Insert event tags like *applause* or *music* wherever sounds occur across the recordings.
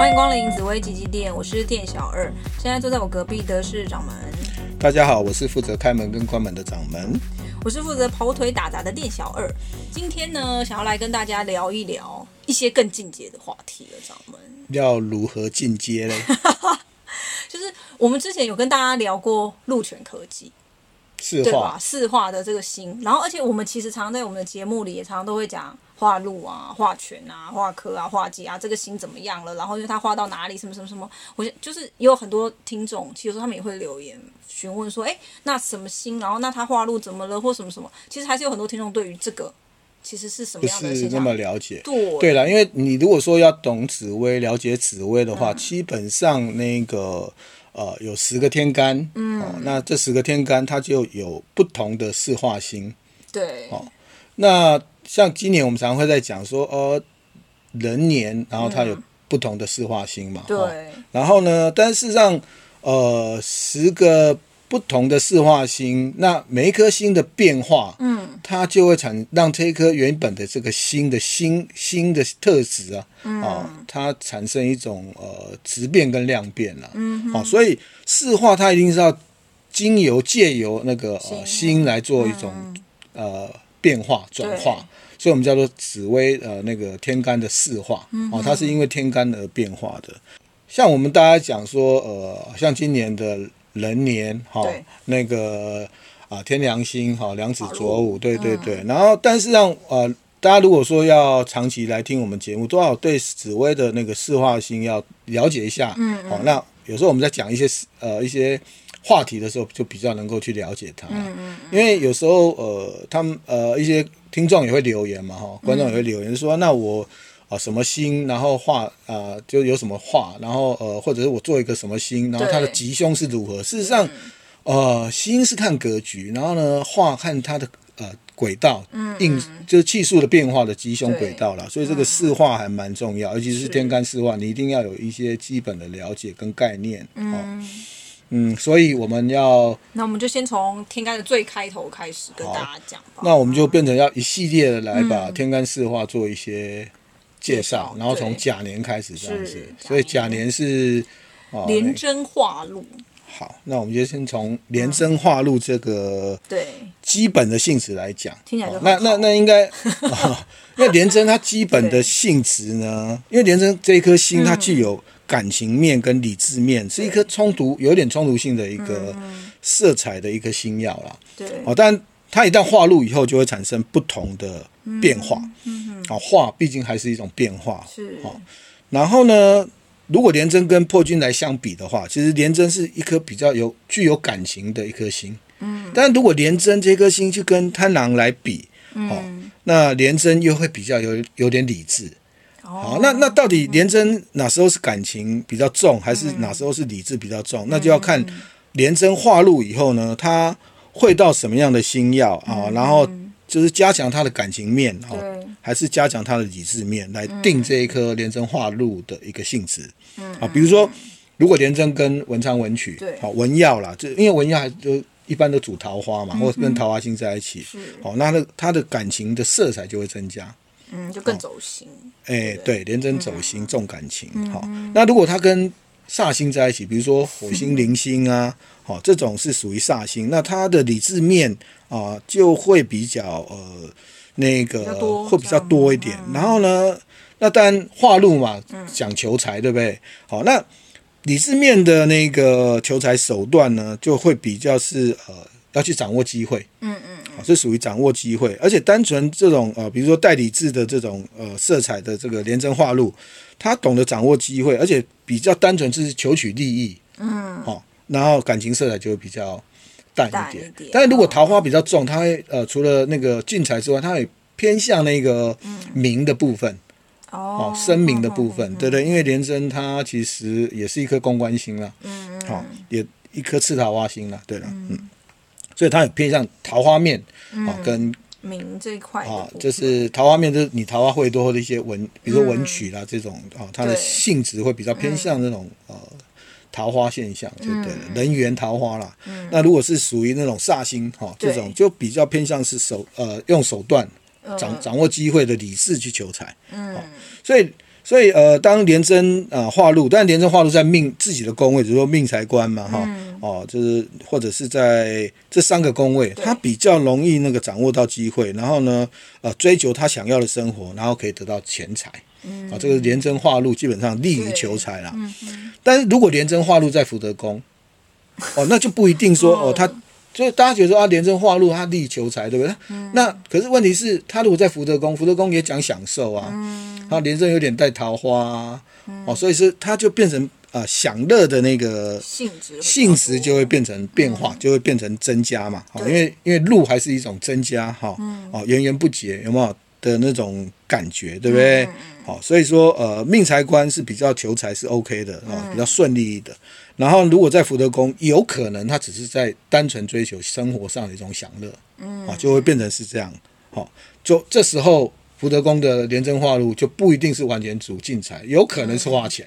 欢迎光临紫薇吉吉店，我是店小二。现在坐在我隔壁的是掌门。大家好，我是负责开门跟关门的掌门。我是负责跑腿打杂的店小二。今天呢，想要来跟大家聊一聊一些更进阶的话题了，掌门。要如何进阶嘞？*laughs* 就是我们之前有跟大家聊过鹿泉科技。四对吧？四化的这个心，然后而且我们其实常常在我们的节目里也常常都会讲化禄啊、化权啊、化科啊、化忌啊，这个心怎么样了？然后因为它化到哪里，什么什么什么，我就是也有很多听众，其实他们也会留言询问说，哎，那什么心？然后那他画路怎么了，或什么什么？其实还是有很多听众对于这个其实是什么样的星，不是那么了解。对对了，因为你如果说要懂紫薇、了解紫薇的话，嗯、基本上那个。呃，有十个天干，嗯、哦，那这十个天干它就有不同的四化星，对，哦，那像今年我们常常会在讲说，呃，人年，然后它有不同的四化星嘛，对、哦，然后呢，但事实上，呃，十个。不同的四化星，那每一颗星的变化，嗯，它就会产让这一颗原本的这个星的星星的特质啊，嗯、哦，它产生一种呃质变跟量变了，嗯哼，哦，所以四化它一定是要经由借由那个呃星来。做一种、嗯、呃变化转化，所以我们叫做紫薇呃那个天干的四化，嗯，哦，它是因为天干而变化的。像我们大家讲说，呃，像今年的。人年哈，那个啊天梁星哈，梁子卓武，对对对。嗯、然后，但是让呃大家如果说要长期来听我们节目，都要对紫薇的那个四化星要了解一下。嗯，嗯。好，那有时候我们在讲一些呃一些话题的时候，就比较能够去了解它。嗯嗯。因为有时候呃他们呃一些听众也会留言嘛哈，观众也会留言说，嗯、那我。啊，什么星，然后画啊，就有什么画，然后呃，或者是我做一个什么星，然后它的吉凶是如何？事实上，嗯、呃，星是看格局，然后呢，画看它的呃轨道，嗯，应就是气数的变化的吉凶轨道了。所以这个四化还蛮重要，嗯、尤其是天干四化，你一定要有一些基本的了解跟概念。嗯、哦、嗯，所以我们要，那我们就先从天干的最开头开始跟大家讲吧。那我们就变成要一系列的来把天干四化做一些。介绍，然后从甲年开始这样子，所以甲年。是连贞化禄。好，那我们就先从连贞化禄这个对。基本的性质来讲。听起来那那那应该，*laughs* 因为廉贞它基本的性质呢，因为连贞这一颗星它具有感情面跟理智面，是一颗冲突有点冲突性的一个色彩的一颗星曜啦。对，哦，但它一旦化禄以后，就会产生不同的变化。啊，化毕竟还是一种变化，是。然后呢，如果廉贞跟破军来相比的话，其实廉贞是一颗比较有具有感情的一颗星。嗯。但如果廉贞这颗星去跟贪狼来比，哦，那廉贞又会比较有有点理智。好，那那到底廉贞哪时候是感情比较重，还是哪时候是理智比较重？那就要看廉贞化禄以后呢，它会到什么样的星曜啊？然后。就是加强他的感情面对。哦，还是加强他的理智面来定这一颗廉贞化禄的一个性质。嗯，啊，比如说，如果廉贞跟文昌文曲，对，好文曜啦，就因为文曜还就一般都主桃花嘛，嗯、或者跟桃花星在一起，好，那他他的感情的色彩就会增加，嗯，就更走心。哎、欸，对，廉贞走心重感情，好，那如果他跟煞星在一起，比如说火星、铃星啊，好、嗯，这种是属于煞星，那他的理智面。啊，就会比较呃，那个会比较多一点。嗯、然后呢，那当然化禄嘛，讲求财，对不对？好，那理智面的那个求财手段呢，就会比较是呃，要去掌握机会。嗯嗯，嗯是属于掌握机会，而且单纯这种呃，比如说代理智的这种呃色彩的这个廉贞化禄，他懂得掌握机会，而且比较单纯是求取利益。嗯，好，然后感情色彩就会比较。淡一点，一点，但是如果桃花比较重，它会呃除了那个俊才之外，它会偏向那个明的部分，嗯、哦，声明的部分，嗯、对对，因为廉贞它其实也是一颗公关星啦，嗯好、哦，也一颗赤桃花星啦，对了，嗯，嗯，所以它也偏向桃花面，嗯、哦，跟明这一块，啊、哦，就是桃花面，就是你桃花会多的一些文，比如说文曲啦、嗯、这种，啊、哦，它的性质会比较偏向那种，呃。桃花现象就对人缘桃花啦。嗯、那如果是属于那种煞星哈，这种就比较偏向是手呃用手段掌掌握机会的理智去求财。嗯，所以所以呃，当廉贞啊化禄，但廉贞化禄在命自己的宫位，比如说命财官嘛，哈、嗯，哦，就是或者是在这三个宫位，他比较容易那个掌握到机会，然后呢，呃，追求他想要的生活，然后可以得到钱财。嗯，啊，这个廉贞化禄基本上利于求财啦。嗯嗯。但是如果廉贞化禄在福德宫，*laughs* 哦，那就不一定说哦，他。所以大家觉得说啊，廉贞化禄他利求财，对不对？嗯、那可是问题是，他如果在福德宫，福德宫也讲享受啊，嗯、他廉贞有点带桃花啊，嗯、哦，所以是他就变成啊、呃、享乐的那个性质，性质就会变成变化，嗯、就会变成增加嘛。好、哦，因为因为禄还是一种增加哈，哦，源源不绝，有没有？的那种感觉，对不对？好、所以说呃，命财官是比较求财是 OK 的啊、哦，比较顺利的。然后，如果在福德宫，有可能他只是在单纯追求生活上的一种享乐，嗯，啊，就会变成是这样，好，就这时候福德宫的廉贞化禄就不一定是完全主进财，有可能是花钱，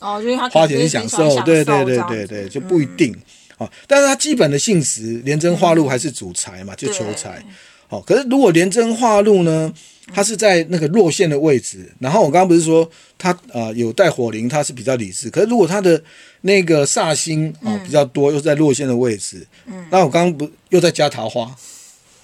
哦，就是他花钱享受，对对对对对，就不一定，啊，但是他基本的性质廉贞化禄还是主财嘛，就求财，好，可是如果廉贞化禄呢？他是在那个落陷的位置，然后我刚刚不是说他啊、呃、有带火灵，他是比较理智。可是如果他的那个煞星啊、呃、比较多，又在落陷的位置，嗯，那我刚刚不又在加桃花，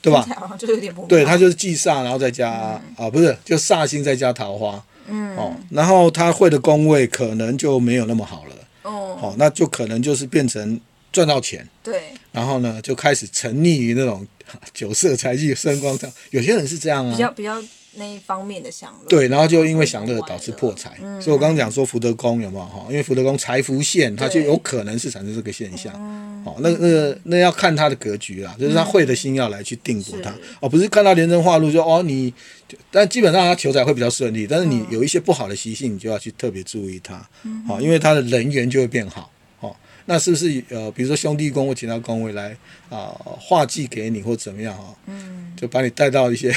对吧？*laughs* 就有点不对，他就是忌煞，然后再加啊、不是就煞星再加桃花，嗯，哦，然后他会的工位可能就没有那么好了，哦，哦，那就可能就是变成赚到钱，对，然后呢就开始沉溺于那种。酒色财气声光上，有些人是这样啊，比较比较那一方面的享乐。对，然后就因为享乐导致破财。嗯、所以我刚刚讲说福德宫有没有哈？因为福德宫财福线，它就有可能是产生这个现象。好、嗯，那那那要看他的格局啦，就是他会的心要来去定夺他。嗯、哦，不是看到连贞化禄就哦你，但基本上他求财会比较顺利，但是你有一些不好的习性，你就要去特别注意他。好，因为他的人缘就会变好。那是不是呃，比如说兄弟宫或其他宫位来啊，化、呃、忌给你或怎么样哈？嗯，就把你带到一些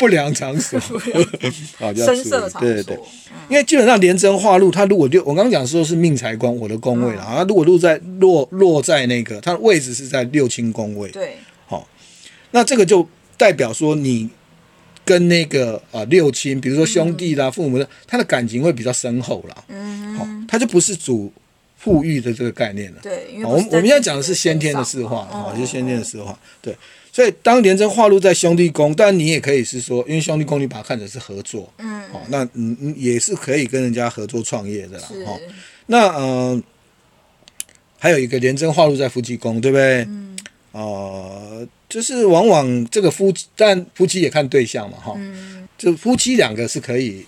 不良场所，*laughs* 啊，*laughs* 深色场所。对对。因为基本上廉贞化禄，他如果就，我刚刚讲说是命财官，我的宫位了啊。嗯、如果落在落落在那个，他的位置是在六亲宫位。对，好，那这个就代表说你跟那个啊、呃、六亲，比如说兄弟啦、父母的，他的感情会比较深厚啦。嗯，好，他就不是主。富裕的这个概念了，对，我们我们现在讲的是先天的四化，啊，就是先天的四化，对，所以当廉贞化禄在兄弟宫，但你也可以是说，因为兄弟宫你把它看成是合作，嗯，好，那嗯嗯也是可以跟人家合作创业的啦，哈，那呃还有一个廉贞化禄在夫妻宫，对不对？嗯，呃，就是往往这个夫妻，但夫妻也看对象嘛，哈，嗯，就夫妻两个是可以。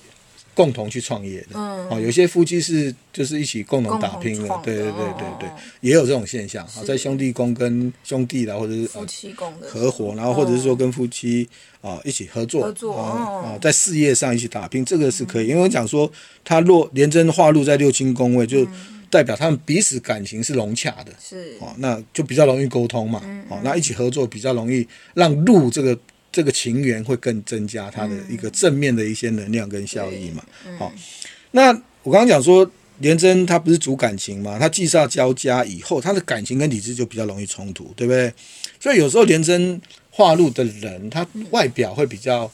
共同去创业的，嗯、哦，有些夫妻是就是一起共同打拼的，对对对对对，哦、也有这种现象。啊，在兄弟宫跟兄弟啦，或者是夫妻宫的。合伙，然后或者是说跟夫妻啊、哦、一起合作，合作啊、哦，在事业上一起打拼，这个是可以。嗯、因为我讲说他若廉贞化禄在六亲宫位，就代表他们彼此感情是融洽的，是。哦，那就比较容易沟通嘛，那一起合作比较容易让禄这个。这个情缘会更增加它的一个正面的一些能量跟效益嘛。好、嗯，那我刚刚讲说廉贞他不是主感情嘛，他忌煞交加以后，他的感情跟理智就比较容易冲突，对不对？所以有时候廉贞化禄的人，他外表会比较。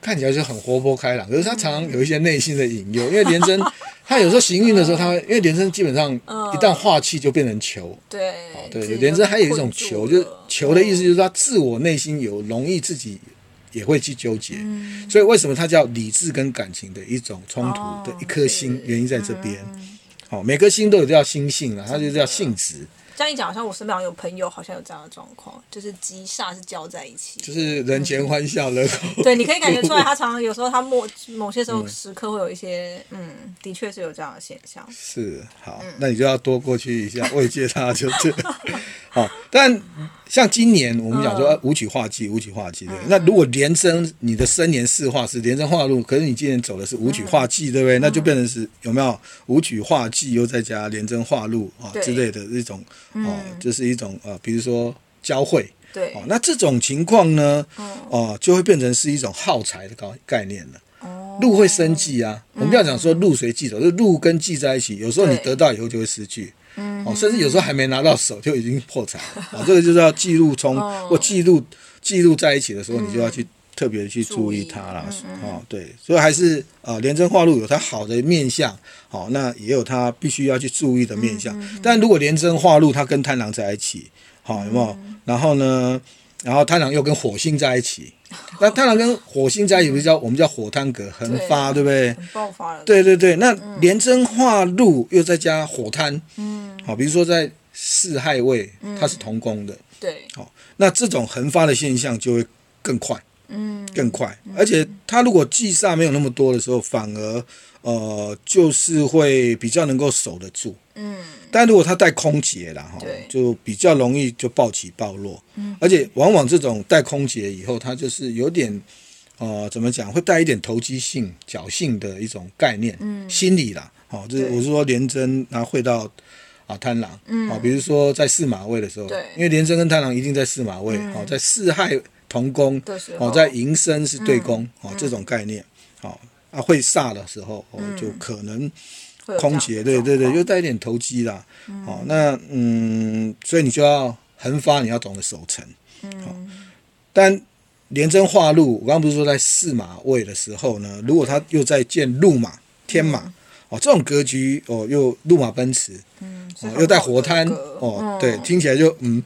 看起来就很活泼开朗，可是他常常有一些内心的隐忧，因为廉贞 *laughs* 他有时候行运的时候，他会因为廉贞基本上一旦化气就变成球，对，对，廉贞还有一种球，就是球的意思就是他自我内心有容易自己也会去纠结，所以为什么他叫理智跟感情的一种冲突的一颗心，原因在这边。好，每颗心都有叫心性啊，它就叫性质。这样一讲，好像我身边有朋友好像有这样的状况，就是吉煞是交在一起，就是人前欢笑，人后、嗯、对，你可以感觉出来，他常常有时候他某某些时候时刻会有一些，嗯，嗯，的确是有这样的现象。是好，嗯、那你就要多过去一下慰藉他，就是 *laughs* 好。但像今年我们讲说五曲化忌，五曲化忌对，嗯、那如果连生你的生年四化是连生化禄，可是你今年走的是五曲化忌，对不对？嗯、那就变成是有没有五曲化忌又再加连生化禄啊之类的这种。哦，这、就是一种呃，比如说交汇，对，哦，那这种情况呢，哦、呃，就会变成是一种耗财的概概念了。哦，禄会生忌啊，嗯、我们不要讲说路随忌走，就路跟忌在一起，有时候你得到以后就会失去，嗯，哦，甚至有时候还没拿到手就已经破产了。啊、哦，这个就是要记录从或记录记录在一起的时候，你就要去特别去注意它了。哦，对，所以还是啊，廉贞化禄有它好的面相，好、哦，那也有它必须要去注意的面相。但如果廉贞化禄它跟贪狼在一起，好、哦，有没有？然后呢，然后贪狼又跟火星在一起。*laughs* 那贪狼跟火星在一起，不是叫我们叫火贪格横发，对，不对？爆发了。对对对，那廉贞化禄又再加火贪，嗯，好，比如说在四害位，它是同宫的，对，好，那这种横发的现象就会更快，嗯，更快，而且它如果忌煞没有那么多的时候，反而呃就是会比较能够守得住，嗯。但如果他带空劫了哈，就比较容易就暴起暴落，嗯，而且往往这种带空劫以后，他就是有点，呃，怎么讲，会带一点投机性、侥幸的一种概念，嗯，心理啦，好，这我是说廉贞，然后会到啊贪狼，嗯，啊，比如说在四马位的时候，对，因为廉贞跟贪狼一定在四马位，好，在四害同宫，哦，在寅申是对宫，哦，这种概念，好，啊，会煞的时候，哦，就可能。空姐，对对对，又带一点投机啦。嗯、哦，那嗯，所以你就要横发，你要懂得守城。嗯。但廉贞化禄，我刚刚不是说在四马位的时候呢？如果他又在见禄马、天马，嗯、哦，这种格局哦，又禄马奔驰，嗯，哦、又带火贪，哦，嗯、对，听起来就嗯，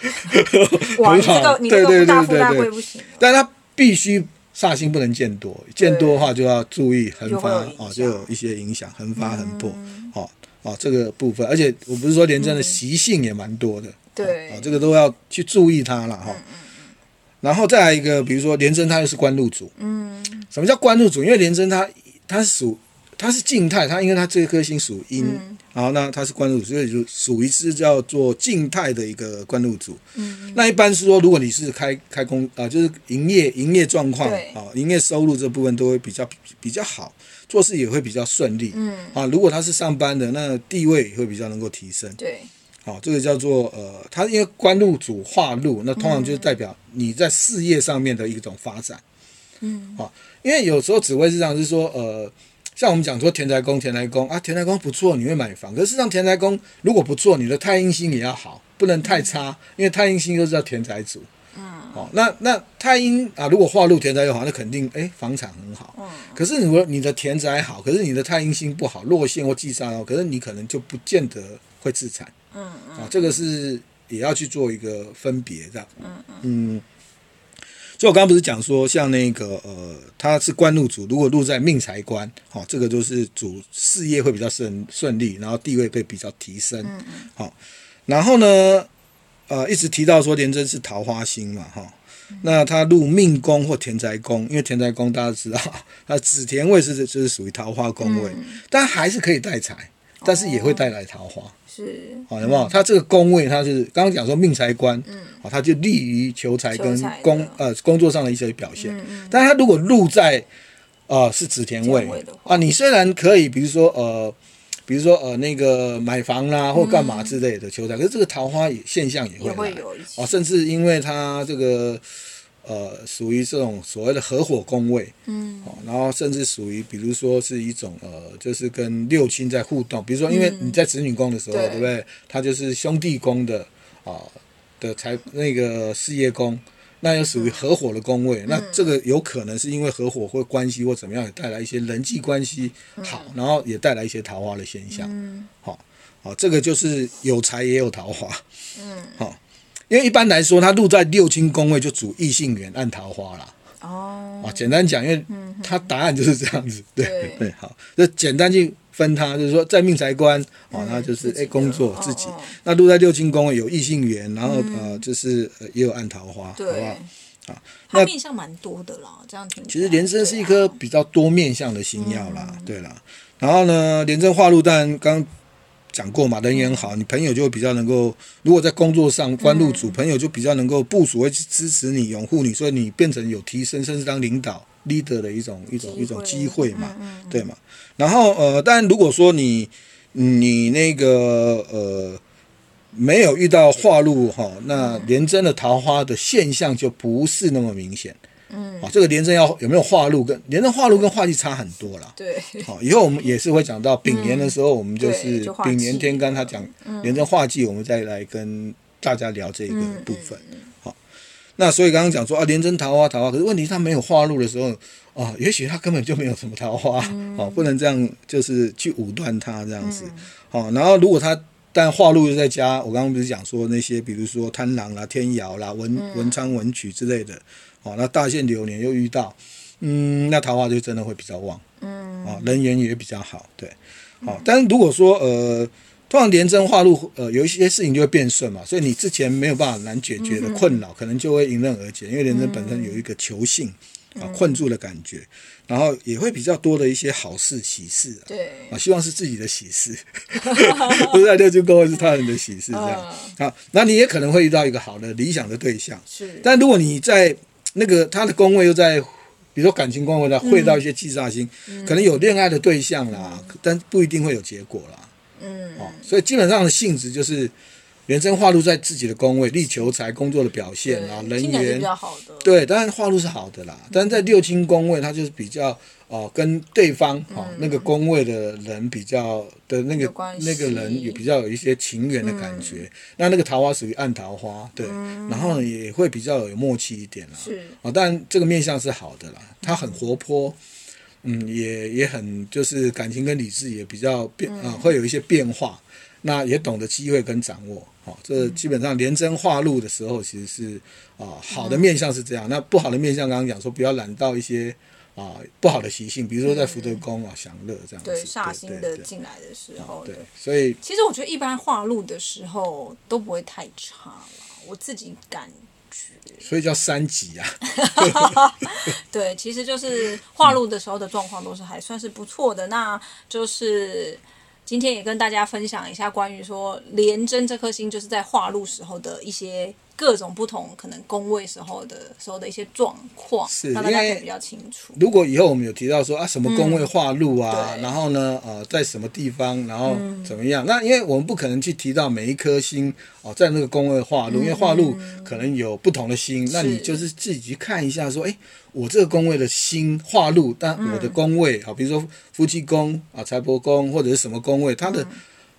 *laughs* 哇很好，对对对对对，但他必须。煞星不能见多，见多的话就要注意横发哦，就有一些影响，横发横破，哦哦这个部分，而且我不是说廉贞的习性也蛮多的，对，啊这个都要去注意它了哈。然后再来一个，比如说廉贞它又是官禄主，嗯，什么叫官禄主？因为廉贞它它是属它是静态，它因为它这颗星属阴。然后那它是官禄，所以就属于是叫做静态的一个官禄组。嗯，那一般是说，如果你是开开工啊、呃，就是营业营业状况啊，营业收入这部分都会比较比较好，做事也会比较顺利。嗯，啊，如果他是上班的，那地位也会比较能够提升。对，好、啊，这个叫做呃，它因为官禄主化禄，那通常就是代表你在事业上面的一种发展。嗯，好、啊，因为有时候紫微是这样，就是说呃。像我们讲说田宅宫，田宅宫啊，田宅宫不错，你会买房。可是实上田宅宫如果不错，你的太阴星也要好，不能太差，因为太阴星就是叫田宅主。嗯。哦，那那太阴啊，如果化入田宅又好，那肯定哎房产很好。嗯。可是如果你的田宅好，可是你的太阴星不好，落陷或忌煞哦，可是你可能就不见得会自产。嗯嗯。啊，这个是也要去做一个分别的。嗯嗯。嗯所以我刚刚不是讲说，像那个呃，他是官禄主，如果禄在命财官，好、哦，这个就是主事业会比较顺顺利，然后地位会比较提升，好、然后呢，呃，一直提到说廉贞是桃花星嘛，哈、那他入命宫或田宅宫，因为田宅宫大家知道，*laughs* 他子田位是就是属于桃花宫位，嗯、但还是可以带财，但是也会带来桃花。哦是，好，有没有？他这个宫位，他是刚刚讲说命财官，嗯，好，他就利于求财跟工呃工作上的一些表现。但他如果禄在，呃，是子田位啊，你虽然可以，比如说呃，比如说呃那个买房啦或干嘛之类的求财，可是这个桃花现象也会来，哦，甚至因为他这个。呃，属于这种所谓的合伙工位，嗯，哦，然后甚至属于，比如说是一种呃，就是跟六亲在互动，比如说，因为你在子女宫的时候，嗯、对不对？他就是兄弟宫的啊、呃、的财那个事业宫，那又属于合伙的工位，嗯、那这个有可能是因为合伙或关系或怎么样，也带来一些人际关系好，嗯、然后也带来一些桃花的现象，嗯，好、哦，好、哦，这个就是有财也有桃花，嗯，好、哦。因为一般来说，他入在六亲宫位就主异性缘，暗桃花啦。哦，啊，简单讲，因为他答案就是这样子，对对，好，就简单去分他，就是说在命财官，哦，那就是哎工作自己，那入在六亲宫位有异性缘，然后呃就是也有暗桃花，好不好？啊，那面相蛮多的啦，这样听。其实莲贞是一颗比较多面相的星耀啦，对啦。然后呢，廉贞化禄，但刚。讲过嘛，人缘好，你朋友就会比较能够。如果在工作上官禄主，朋友就比较能够部署，会支持你、拥护你，所以你变成有提升，甚至当领导 leader 的一种一种一种机会嘛，对嘛？然后呃，但如果说你你那个呃没有遇到化禄哈，那连真的桃花的现象就不是那么明显。嗯，啊，这个廉贞要有没有化禄跟廉政化禄跟化忌差很多了。对，好，以后我们也是会讲到丙年的时候，我们就是丙年天干，他讲廉政化忌，我们再来跟大家聊这个部分。好，那所以刚刚讲说啊，廉贞桃花桃花，可是问题他没有化禄的时候，哦，也许他根本就没有什么桃花，嗯、哦，不能这样就是去武断他这样子。好、然后如果他但化禄又在家，我刚刚不是讲说那些，比如说贪狼啦、天姚啦、文文昌文曲之类的，哦，那大限流年又遇到，嗯，那桃花就真的会比较旺，嗯，哦，人缘也比较好，对，好、哦，但是如果说呃。通常连贞化禄，呃，有一些事情就会变顺嘛，所以你之前没有办法难解决的困扰，嗯、可能就会迎刃而解，因为连贞本身有一个求性、嗯、啊，困住的感觉，然后也会比较多的一些好事喜事，对。啊，希望是自己的喜事，不是在六亲宫位是他人的喜事这样。啊，好，那你也可能会遇到一个好的理想的对象，是，但如果你在那个他的宫位又在，比如说感情宫位呢，会到一些七煞星，嗯、可能有恋爱的对象啦，嗯、但不一定会有结果啦。嗯，哦，所以基本上的性质就是，廉贞化禄在自己的宫位，力求财，工作的表现啊，人缘比较好的。对，当然化禄是好的啦，但是在六亲宫位，它就是比较哦，跟对方哦那个宫位的人比较的那个那个人也比较有一些情缘的感觉。那那个桃花属于暗桃花，对，然后也会比较有默契一点啦。是啊，但这个面相是好的啦，他很活泼。嗯，也也很就是感情跟理智也比较变啊、呃，会有一些变化。那也懂得机会跟掌握，好、哦，这基本上连贞化路的时候，其实是啊、呃、好的面相是这样。那不好的面相，刚刚讲说不要染到一些啊、呃、不好的习性，比如说在福德宫啊享乐这样子。对煞星的进来的时候，对，所以其实我觉得一般化路的时候都不会太差了，我自己感觉。所以叫三级啊，*laughs* 对，其实就是化路的时候的状况都是还算是不错的。那就是今天也跟大家分享一下关于说廉贞这颗星，就是在化禄时候的一些。各种不同可能工位时候的时候的一些状况，是让大家可以比较清楚。如果以后我们有提到说啊，什么工位化禄啊，嗯、然后呢，呃，在什么地方，然后怎么样？嗯、那因为我们不可能去提到每一颗星哦，在那个工位化禄，嗯、因为化禄可能有不同的星，嗯、那你就是自己去看一下，说，哎，我这个工位的星化禄，但我的工位啊，比如说夫妻宫啊、财帛宫或者是什么宫位，它的。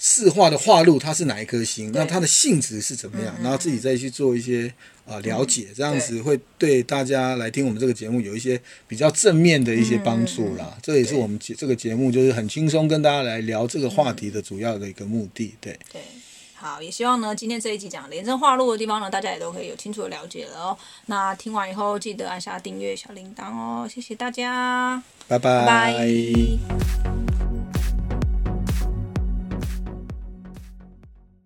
四化的化禄，它是哪一颗星？那它的性质是怎么样？嗯、然后自己再去做一些啊、呃、了解，嗯、这样子会对大家来听我们这个节目有一些比较正面的一些帮助啦。嗯、这也是我们节这个节目就是很轻松跟大家来聊这个话题的主要的一个目的。对对，好，也希望呢今天这一集讲廉政化路的地方呢，大家也都可以有清楚的了解了哦。那听完以后记得按下订阅小铃铛哦，谢谢大家，拜拜。拜拜。